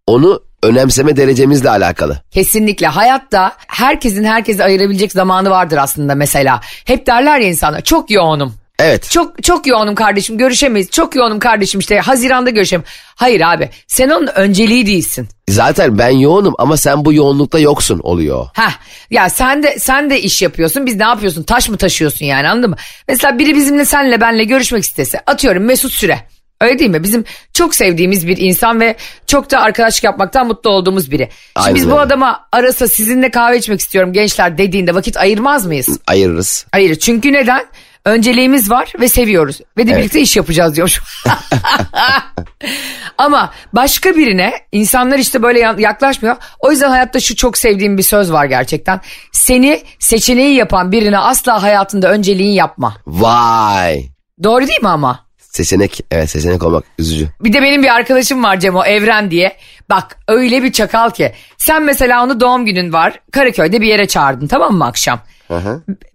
onu önemseme derecemizle alakalı. Kesinlikle hayatta herkesin herkese ayırabilecek zamanı vardır aslında mesela. Hep derler ya insanlar çok yoğunum. Evet. Çok çok yoğunum kardeşim görüşemeyiz. Çok yoğunum kardeşim işte Haziran'da görüşelim. Hayır abi sen onun önceliği değilsin. Zaten ben yoğunum ama sen bu yoğunlukta yoksun oluyor. Heh ya sen de sen de iş yapıyorsun biz ne yapıyorsun taş mı taşıyorsun yani anladın mı? Mesela biri bizimle senle benle görüşmek istese atıyorum Mesut Süre. Öyle değil mi? Bizim çok sevdiğimiz bir insan ve çok da arkadaşlık yapmaktan mutlu olduğumuz biri. Şimdi Aynen biz bu adama arasa sizinle kahve içmek istiyorum gençler dediğinde vakit ayırmaz mıyız? Ayırırız. Hayır çünkü neden? Önceliğimiz var ve seviyoruz. Ve de birlikte iş yapacağız diyormuş. [laughs] Ama başka birine insanlar işte böyle ya- yaklaşmıyor. O yüzden hayatta şu çok sevdiğim bir söz var gerçekten. Seni seçeneği yapan birine asla hayatında önceliğin yapma. Vay. Doğru değil mi ama? Seçenek evet seçenek olmak üzücü. Bir de benim bir arkadaşım var Cemo Evren diye. Bak öyle bir çakal ki. Sen mesela onu doğum günün var. Karaköy'de bir yere çağırdın tamam mı akşam?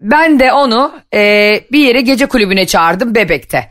Ben de onu e, bir yere gece kulübüne çağırdım Bebek'te.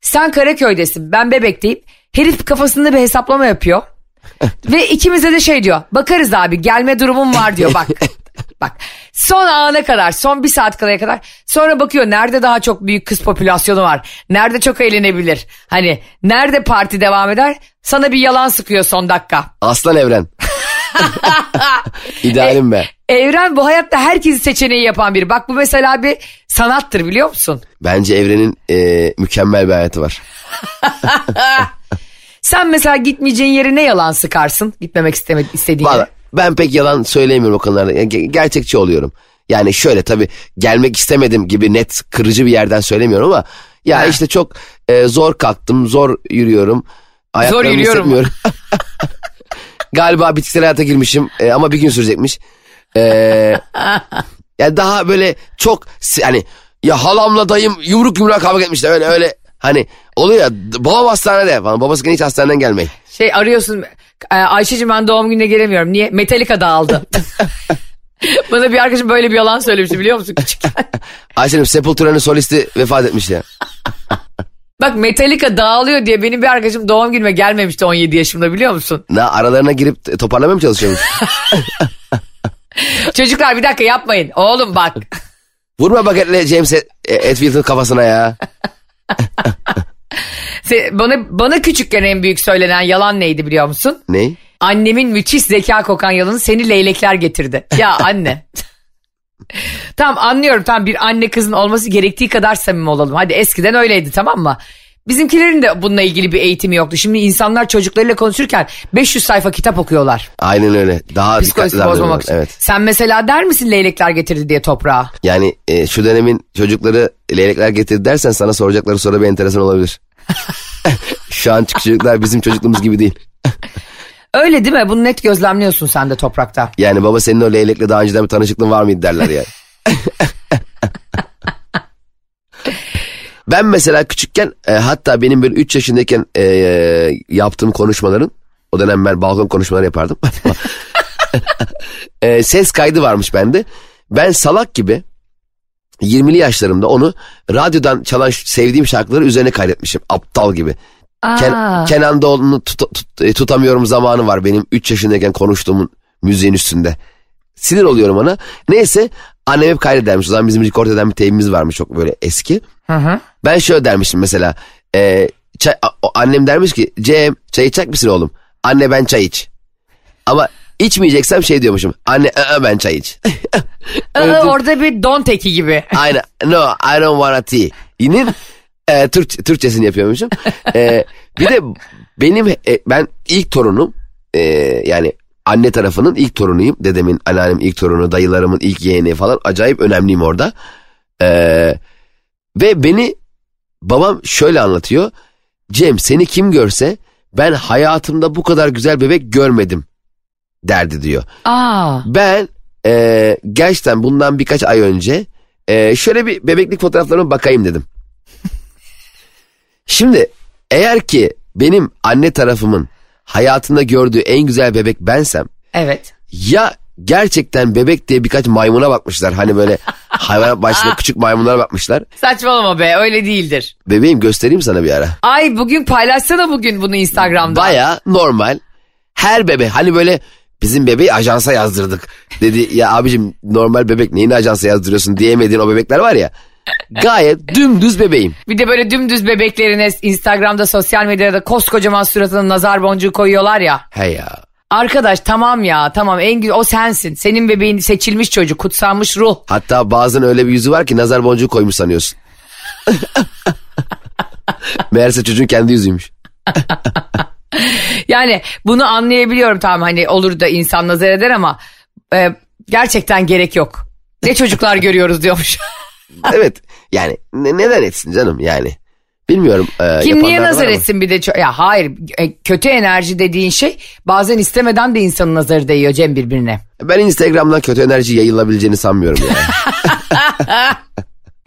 Sen Karaköy'desin ben Bebek'teyim. Herif kafasında bir hesaplama yapıyor. [laughs] Ve ikimize de şey diyor. Bakarız abi gelme durumum var diyor bak. [laughs] Bak son ana kadar son bir saat kalaya kadar sonra bakıyor nerede daha çok büyük kız popülasyonu var. Nerede çok eğlenebilir. Hani nerede parti devam eder sana bir yalan sıkıyor son dakika. Aslan evren. [laughs] İdealim be. Evren bu hayatta herkesi seçeneği yapan biri. Bak bu mesela bir sanattır biliyor musun? Bence evrenin e, mükemmel bir hayatı var. [laughs] Sen mesela gitmeyeceğin yere ne yalan sıkarsın? Gitmemek istediğin Valla yere. Ben pek yalan söyleyemiyorum o konularda. Yani ge- gerçekçi oluyorum. Yani şöyle tabii gelmek istemedim gibi net kırıcı bir yerden söylemiyorum ama ya Ha. işte çok e, zor kalktım, zor yürüyorum. Ayaklarımı yürüyorum. hissetmiyorum. [laughs] Galiba bitkisel hayata girmişim e, ama bir gün sürecekmiş. E, [laughs] yani daha böyle çok hani ya halamla dayım yumruk yumruğa kavga etmişler öyle öyle Hani oluyor ya babam hastanede falan. Babası hiç hastaneden gelmeyin. Şey arıyorsun e, Ayşe'cim ben doğum gününe gelemiyorum. Niye? Metallica dağıldı. [laughs] Bana bir arkadaşım böyle bir yalan söylemişti biliyor musun küçükken? [laughs] Ayşe'nin Sepultura'nın solisti vefat etmiş ya. [laughs] Bak Metallica dağılıyor diye benim bir arkadaşım doğum günüme gelmemişti 17 yaşımda biliyor musun? Ne aralarına girip toparlamaya mı çalışıyormuş? Çocuklar bir dakika yapmayın. Oğlum bak. Vurma baketle James Hetfield'ın kafasına ya. [laughs] Bana, bana küçükken en büyük söylenen yalan neydi biliyor musun? Ne? Annemin müthiş zeka kokan yalanı seni leylekler getirdi. Ya [laughs] anne. tamam anlıyorum tamam bir anne kızın olması gerektiği kadar samimi olalım. Hadi eskiden öyleydi tamam mı? Bizimkilerin de bununla ilgili bir eğitimi yoktu. Şimdi insanlar çocuklarıyla konuşurken 500 sayfa kitap okuyorlar. Aynen öyle. Daha Psikolojisi bozmamak için. Evet. Sen mesela der misin leylekler getirdi diye toprağa? Yani e, şu dönemin çocukları leylekler getirdi dersen sana soracakları soru bir enteresan olabilir. [laughs] şu an çocuklar bizim çocukluğumuz gibi değil. [laughs] Öyle değil mi? Bunu net gözlemliyorsun sen de toprakta. Yani baba senin o leylekle daha önceden bir tanışıklığın var mıydı derler yani. [laughs] ben mesela küçükken e, hatta benim böyle 3 yaşındayken e, yaptığım konuşmaların o dönem ben balkon konuşmaları yapardım. [laughs] E, ses kaydı varmış bende. Ben salak gibi 20'li yaşlarımda onu radyodan çalan sevdiğim şarkıları üzerine kaydetmişim. Aptal gibi. Ken. Kenan Doğulu'nu tut- tut- e, tutamıyorum zamanı var benim 3 yaşındayken konuştuğumun müziğin üstünde. Sinir oluyorum ona. Neyse annem hep kaydedermiş. O zaman bizim record eden bir teybimiz varmış çok böyle eski. Hı hı. Ben şöyle dermişim mesela. E, çay, a- annem dermiş ki Cem çay içecek misin oğlum? Anne ben çay iç. Ama içmeyeceksem şey diyormuşum. Anne ı-ı, ben çay iç. Aa, orada bir don teki gibi. [laughs] Aynen. No I don't wanna tea. Yine e, Türk, Türkçesini yapıyormuşum. E, bir de benim e, ben ilk torunum e, yani anne tarafının ilk torunuyum. Dedemin anneannemin ilk torunu, dayılarımın ilk yeğeni falan. Acayip önemliyim orada. E, ve beni babam şöyle anlatıyor. Cem seni kim görse ben hayatımda bu kadar güzel bebek görmedim derdi diyor. Aa. Ben e, gerçekten bundan birkaç ay önce e, şöyle bir bebeklik fotoğraflarıma bakayım dedim. [laughs] Şimdi eğer ki benim anne tarafımın hayatında gördüğü en güzel bebek bensem Evet. ya gerçekten bebek diye birkaç maymuna bakmışlar. Hani böyle [laughs] hayvan başında küçük maymunlara bakmışlar. Saçmalama be öyle değildir. Bebeğim göstereyim sana bir ara. Ay bugün paylaşsana bugün bunu Instagram'da. Baya normal. Her bebek hani böyle bizim bebeği ajansa yazdırdık dedi. Ya abicim normal bebek neyini ajansa yazdırıyorsun diyemediğin o bebekler var ya. Gayet dümdüz bebeğim. Bir de böyle dümdüz bebeklerine Instagram'da sosyal medyada koskocaman suratına nazar boncuğu koyuyorlar ya. He ya. Arkadaş tamam ya tamam en güzel o sensin. Senin bebeğin seçilmiş çocuk kutsanmış ruh. Hatta bazen öyle bir yüzü var ki nazar boncuğu koymuş sanıyorsun. [laughs] Meğerse çocuğun kendi yüzüymüş. Yani bunu anlayabiliyorum tamam hani olur da insan nazar eder ama e, gerçekten gerek yok. Ne çocuklar görüyoruz diyormuş. [laughs] [laughs] Evet yani ne- neden etsin canım yani. Bilmiyorum. e, Kim niye yapanlar var nazar etsin bir de ço- ya hayır e, kötü enerji dediğin şey bazen istemeden de insanın nazarı değiyor Cem birbirine. Ben Instagram'dan kötü enerji yayılabileceğini sanmıyorum yani. [laughs]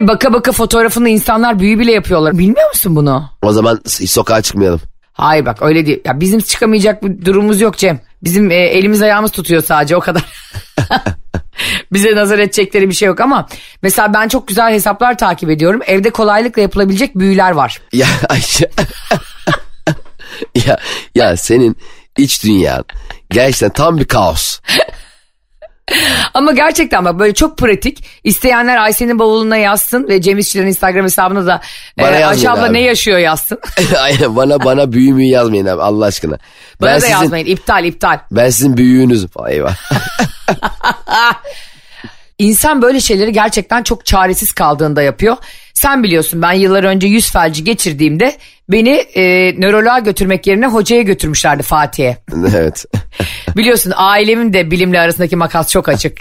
[laughs] Baka baka fotoğrafını insanlar büyü bile yapıyorlar. Bilmiyor musun bunu? o zaman hiç sokağa çıkmayalım. Hayır bak öyle değil. Ya bizim çıkamayacak bir durumumuz yok Cem. Bizim e, elimiz ayağımız tutuyor sadece o kadar. [laughs] Bize nazar edecekleri bir şey yok ama mesela ben çok güzel hesaplar takip ediyorum. Evde kolaylıkla yapılabilecek büyüler var. Ya Ayşe. [laughs] ya, ya senin iç dünyan gerçekten tam bir kaos. [laughs] Ama gerçekten bak böyle çok pratik. İsteyenler Ayşe'nin bavuluna yazsın ve Cem İşçilerin Instagram hesabına da e, Bana Ayşe yazmayın abla abi. ne yaşıyor yazsın. [laughs] Aynen bana bana büyü müyü yazmayın abi Allah aşkına. Bana ben da sizin, yazmayın iptal iptal. Ben sizin büyüğünüzüm. Eyvah. [laughs] İnsan böyle şeyleri gerçekten çok çaresiz kaldığında yapıyor. Sen biliyorsun ben yıllar önce yüz felci geçirdiğimde beni e, nöroloğa götürmek yerine hocaya götürmüşlerdi Fatih'e. [laughs] evet. [laughs] Biliyorsun ailemin de bilimle arasındaki makas çok açık.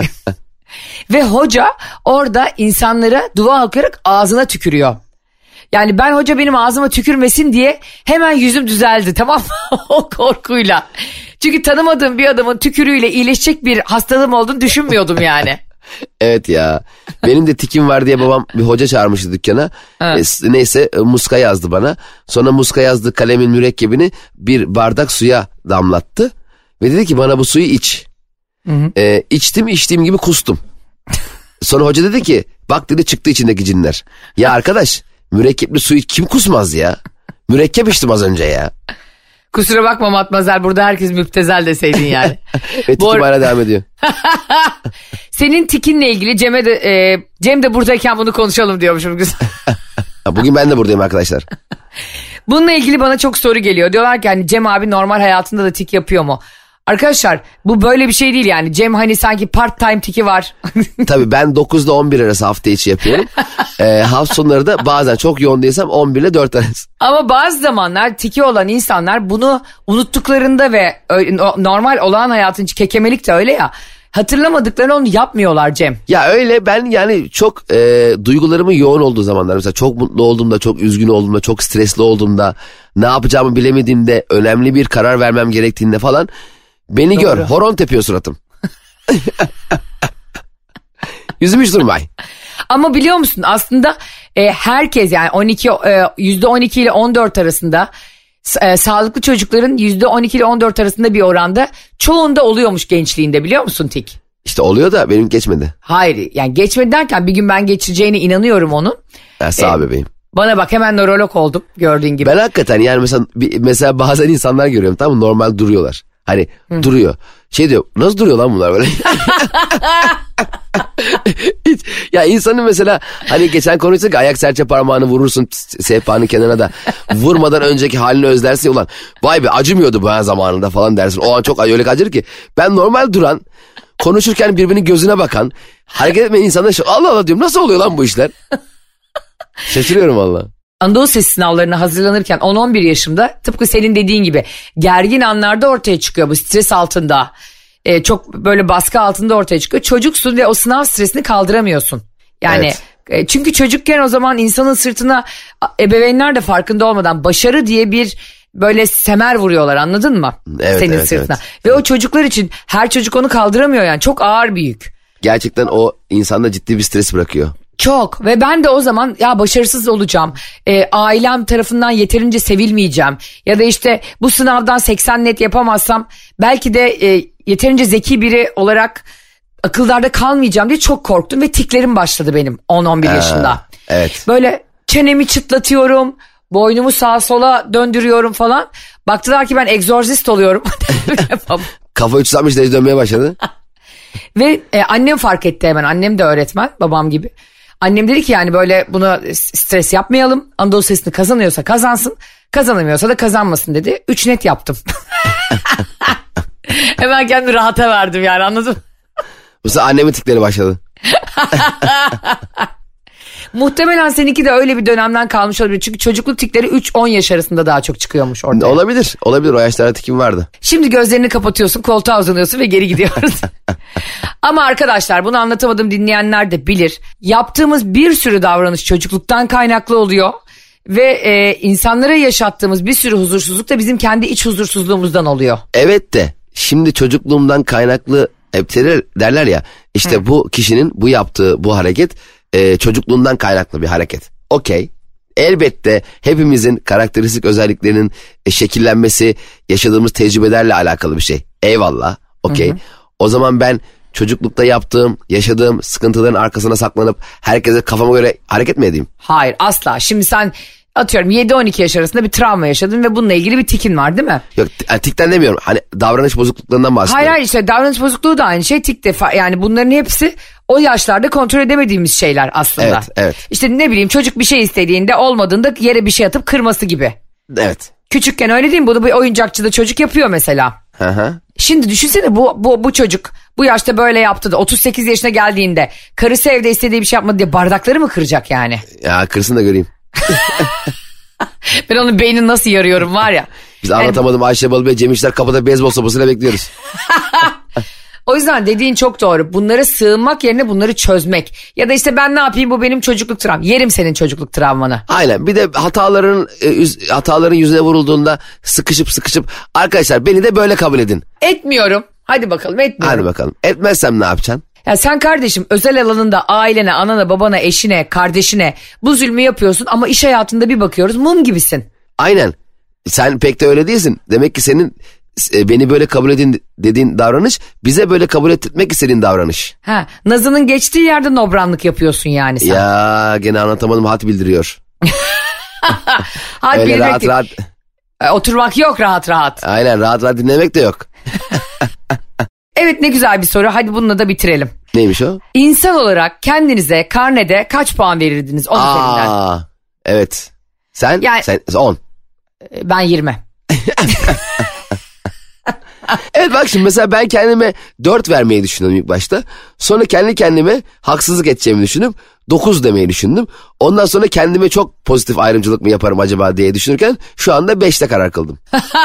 [laughs] Ve hoca orada insanlara dua okuyarak ağzına tükürüyor. Yani ben hoca benim ağzıma tükürmesin diye hemen yüzüm düzeldi tamam mı? o korkuyla. Çünkü tanımadığım bir adamın tükürüğüyle iyileşecek bir hastalığım olduğunu düşünmüyordum yani. Evet ya. Benim de tikim var diye babam bir hoca çağırmıştı dükkana. E, s- neyse e, muska yazdı bana. Sonra muska yazdı kalemin mürekkebini bir bardak suya damlattı. Ve dedi ki bana bu suyu iç. E, içtim içtiğim gibi kustum. Sonra hoca dedi ki bak dedi çıktı içindeki cinler. Ya arkadaş mürekkepli suyu kim kusmaz ya? Mürekkep içtim az önce ya. Kusura bakma Matmazel burada herkes müptezel deseydin yani. Ve tikim hala devam ediyor. [laughs] Senin tikinle ilgili Cem'e de, e, Cem de buradayken bunu konuşalım diyormuşum. Ha, [laughs] Bugün ben de buradayım arkadaşlar. Bununla ilgili bana çok soru geliyor. Diyorlar ki hani Cem abi normal hayatında da tik yapıyor mu? Arkadaşlar bu böyle bir şey değil yani. Cem hani sanki part time tiki var. [laughs] Tabii ben 9 ile 11 arası hafta içi yapıyorum. [laughs] Ee, hafta sonları da bazen çok yoğun değilsem 11 ile 4 arası. Ama bazı zamanlar tiki olan insanlar bunu unuttuklarında ve normal olağan hayatın kekemelik de öyle ya. Hatırlamadıklarını onu yapmıyorlar Cem. Ya öyle ben yani çok e, duygularımın yoğun olduğu zamanlar mesela çok mutlu olduğumda, çok üzgün olduğumda, çok stresli olduğumda, ne yapacağımı bilemediğimde, önemli bir karar vermem gerektiğinde falan beni gör. Horon tepiyor suratım. Yüzüm hiç durmay. Ama biliyor musun aslında e, herkes yani 12 e, yüzde 12 ile 14 arasında e, sağlıklı çocukların yüzde 12 ile 14 arasında bir oranda çoğunda oluyormuş gençliğinde biliyor musun tik? İşte oluyor da benim geçmedi. Hayır yani geçmedi derken bir gün ben geçeceğine inanıyorum onun. Ya sağ ol bebeğim. Bana bak hemen nörolog oldum gördüğün gibi. Ben hakikaten yani mesela bir- mesela bazen insanlar görüyorum tamam mı normal duruyorlar. Hani duruyor. Şey diyor nasıl duruyor lan bunlar böyle? [laughs] Ya insanın mesela hani geçen konuştuk ya, ayak serçe parmağını vurursun sehpanın kenarına da vurmadan önceki halini özlersin ulan vay be acımıyordu bu zamanında falan dersin. O an çok öyle acır ki ben normal duran konuşurken birbirinin gözüne bakan hareket etmeyen insana şu Allah Allah diyorum nasıl oluyor lan bu işler? Şaşırıyorum valla. Anadolu Sesi sınavlarına hazırlanırken 10-11 yaşımda tıpkı senin dediğin gibi gergin anlarda ortaya çıkıyor bu stres altında. Ee, çok böyle baskı altında ortaya çıkıyor. Çocuksun ve o sınav stresini kaldıramıyorsun. Yani Evet. e, çünkü çocukken o zaman insanın sırtına ebeveynler de farkında olmadan başarı diye bir böyle semer vuruyorlar anladın mı? Evet, Senin evet, sırtına. evet. Ve o çocuklar için her çocuk onu kaldıramıyor yani çok ağır bir yük. Gerçekten o insanda ciddi bir stres bırakıyor. Çok ve ben de o zaman ya başarısız olacağım. E, ailem tarafından yeterince sevilmeyeceğim. Ya da işte bu sınavdan 80 net yapamazsam belki de e, yeterince zeki biri olarak akıllarda kalmayacağım diye çok korktum ve tiklerim başladı benim 10-11 yaşında. evet. Böyle çenemi çıtlatıyorum, boynumu sağa sola döndürüyorum falan. Baktılar ki ben egzorzist oluyorum. [laughs] Kafa 360 derece dönmeye başladı. [laughs] Ve e, annem fark etti hemen. Annem de öğretmen babam gibi. Annem dedi ki yani böyle buna stres yapmayalım. Anadolu sesini kazanıyorsa kazansın. Kazanamıyorsa da kazanmasın dedi. Üç net yaptım. [laughs] [laughs] hemen kendimi rahata verdim yani anladın mı? Bu sefer annemin tikleri başladı. [laughs] Muhtemelen seninki de öyle bir dönemden kalmış olabilir. Çünkü çocukluk tikleri 3-10 yaş arasında daha çok çıkıyormuş ortaya. Olabilir. Olabilir. O yaşlarda tikim vardı. Şimdi gözlerini kapatıyorsun, koltuğa uzanıyorsun ve geri gidiyoruz. [laughs] Ama arkadaşlar bunu anlatamadım dinleyenler de bilir. Yaptığımız bir sürü davranış çocukluktan kaynaklı oluyor. Ve e, insanlara yaşattığımız bir sürü huzursuzluk da bizim kendi iç huzursuzluğumuzdan oluyor. Evet de şimdi çocukluğumdan kaynaklı hep derler, ya işte bu kişinin bu yaptığı bu hareket e, çocukluğundan kaynaklı bir hareket. Okey. Elbette hepimizin karakteristik özelliklerinin e, şekillenmesi yaşadığımız tecrübelerle alakalı bir şey. Eyvallah. Okey. O zaman ben çocuklukta yaptığım, yaşadığım sıkıntıların arkasına saklanıp herkese kafama göre hareket mi edeyim? Hayır asla. Şimdi sen atıyorum 7-12 yaş arasında bir travma yaşadın ve bununla ilgili bir tikin var değil mi? Yok yani tikten demiyorum. Hani davranış bozukluklarından bahsediyorum. Hayır hayır işte davranış bozukluğu da aynı şey tik de fa- yani bunların hepsi o yaşlarda kontrol edemediğimiz şeyler aslında. Evet, evet. İşte ne bileyim çocuk bir şey istediğinde olmadığında yere bir şey atıp kırması gibi. Evet. Küçükken öyle değil mi? Bunu bir oyuncakçıda çocuk yapıyor mesela. Hı hı. Şimdi düşünsene bu, bu, bu çocuk bu yaşta böyle yaptı da 38 yaşına geldiğinde karısı evde istediği bir şey yapmadı diye bardakları mı kıracak yani? Ya kırsın da göreyim. [laughs] Ben onun beynini nasıl yarıyorum var ya. Biz Yani- anlatamadım Ayşe Balı ve Cem İşler kapıda beyzbol sopasıyla bekliyoruz. [laughs] O yüzden dediğin çok doğru. Bunlara sığınmak yerine bunları çözmek. Ya da işte ben ne yapayım bu benim çocukluk travmam. Yerim senin çocukluk travmanı. Aynen bir de hataların e, hataların yüzüne vurulduğunda sıkışıp sıkışıp arkadaşlar beni de böyle kabul edin. Etmiyorum. Hadi bakalım etmiyorum. Hadi bakalım. Etmezsem ne yapacaksın? Ya sen kardeşim özel alanında ailene, anana, babana, eşine, kardeşine bu zulmü yapıyorsun ama iş hayatında bir bakıyoruz mum gibisin. Aynen. Sen pek de öyle değilsin. Demek ki senin e, beni böyle kabul edin dediğin davranış bize böyle kabul etmek istediğin davranış. Ha, Nazı'nın geçtiği yerde nobranlık yapıyorsun yani sen. Ya gene anlatamadım hat bildiriyor. [laughs] Hadi Öyle bilmek rahat değil. rahat. E, Oturmak yok rahat rahat. Aynen rahat rahat dinlemek de yok. [laughs] Evet ne güzel bir soru. Hadi bununla da bitirelim. Neymiş o? İnsan olarak kendinize karnede kaç puan verirdiniz 10 üzerinden? Aa, evet. Sen? Yani- Sen 10. E, Ben 20. Evet bak şimdi mesela ben kendime 4 vermeyi düşündüm ilk başta. Sonra kendi kendime haksızlık edeceğimi düşündüm. 9 demeyi düşündüm. Ondan sonra kendime çok pozitif ayrımcılık mı yaparım acaba diye düşünürken şu anda 5'te karar kıldım.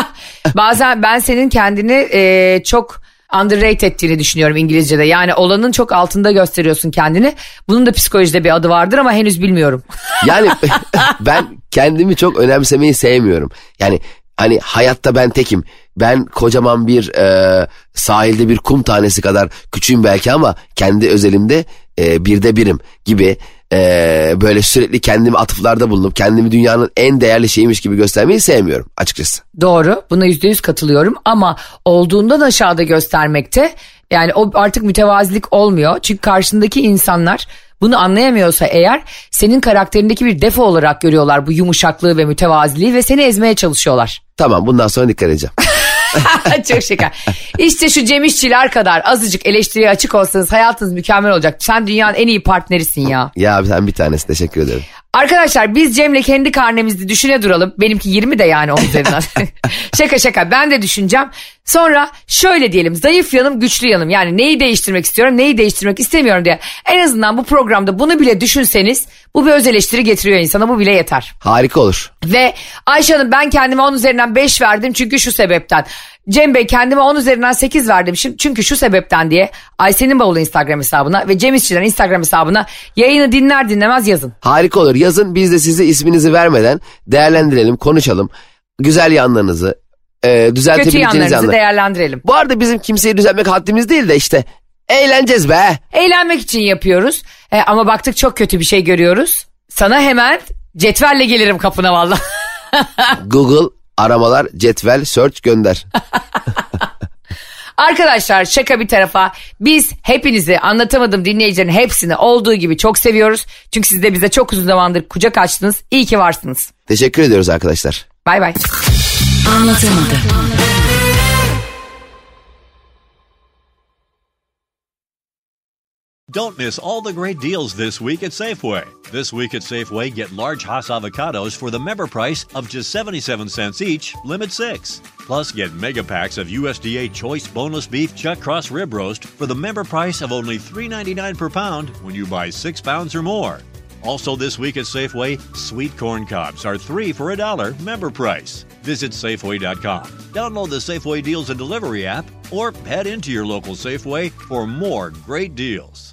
[laughs] Bazen ben senin kendini e, çok underrate ettiğini düşünüyorum İngilizce'de. Yani olanın çok altında gösteriyorsun kendini. Bunun da psikolojide bir adı vardır ama henüz bilmiyorum. [laughs] Yani [laughs] ben kendimi çok önemsemeyi sevmiyorum. Yani hani hayatta ben tekim. Ben kocaman bir e, sahilde bir kum tanesi kadar küçüğüm belki ama kendi özelimde e, birde birim gibi e, böyle sürekli kendimi atıflarda bulunup kendimi dünyanın en değerli şeymiş gibi göstermeyi sevmiyorum açıkçası. Doğru buna yüzde yüz katılıyorum ama olduğundan aşağıda göstermekte yani o artık mütevazilik olmuyor. Çünkü karşındaki insanlar bunu anlayamıyorsa eğer senin karakterindeki bir defo olarak görüyorlar bu yumuşaklığı ve mütevaziliği ve seni ezmeye çalışıyorlar. Tamam bundan sonra dikkat edeceğim. [laughs] [laughs] Çok şeker. İşte şu Cem İşçiler kadar azıcık eleştiriye açık olsanız hayatınız mükemmel olacak. Sen dünyanın en iyi partnerisin ya. Ya sen bir tanesi teşekkür ederim. Arkadaşlar biz Cem'le kendi karnemizi düşüne duralım. Benimki 20 de yani onun üzerinden. [laughs] şaka şaka ben de düşüneceğim. Sonra şöyle diyelim zayıf yanım güçlü yanım. Yani neyi değiştirmek istiyorum neyi değiştirmek istemiyorum diye. En azından bu programda bunu bile düşünseniz bu bir öz eleştiri getiriyor insana bu bile yeter. Harika olur. Ve Ayşe Hanım ben kendime 10 üzerinden 5 verdim çünkü şu sebepten. Cem Bey kendime 10 üzerinden 8 verdim şimdi çünkü şu sebepten diye Ayşe'nin bavulu Instagram hesabına ve Cem İşçilerin Instagram hesabına yayını dinler dinlemez yazın. Harika olur. Yazın biz de size isminizi vermeden değerlendirelim, konuşalım. Güzel yanlarınızı, e, Kötü düzeltebileceğiniz yanlarınızı yanlar. değerlendirelim. Bu arada bizim kimseyi düzeltmek haddimiz değil de işte eğleneceğiz be. Eğlenmek için yapıyoruz E, ama baktık çok kötü bir şey görüyoruz. Sana hemen cetvelle gelirim kapına valla. [laughs] Google aramalar, cetvel, search gönder. [laughs] Arkadaşlar şaka bir tarafa biz hepinizi anlatamadım dinleyicilerin hepsini olduğu gibi çok seviyoruz. Çünkü siz de bize çok uzun zamandır kucak açtınız. İyi ki varsınız. Teşekkür ediyoruz arkadaşlar. Bay bay. Anlatamadım. Don't miss all the great deals this week at Safeway. This week at Safeway, get large Hass avocados for the member price of just 77 cents each, limit six. Plus, get mega packs of USDA Choice Boneless Beef Chuck Cross Rib Roast for the member price of only $3.99 per pound when you buy six pounds or more. Also, this week at Safeway, sweet corn cobs are three for a dollar member price. Visit Safeway.com, download the Safeway Deals and Delivery app, or head into your local Safeway for more great deals.